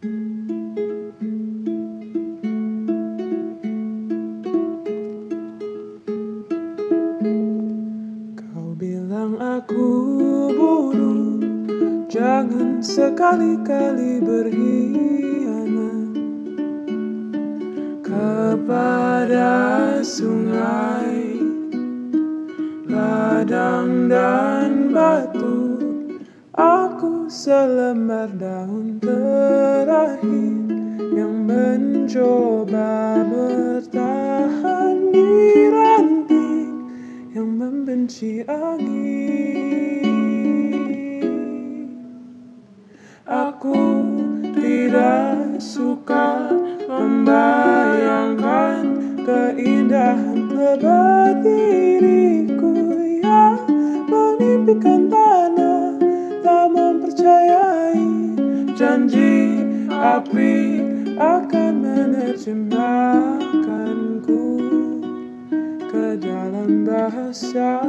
Kau bilang aku bodoh, jangan sekali-kali berkhianat kepada sungai, ladang dan batu. Selembar daun terakhir yang mencoba bertahan di ranting yang membenci angin. Aku tidak suka membayangkan keindahan lebat diriku yang menimpikan janji api akan menerjemahkanku ke dalam bahasa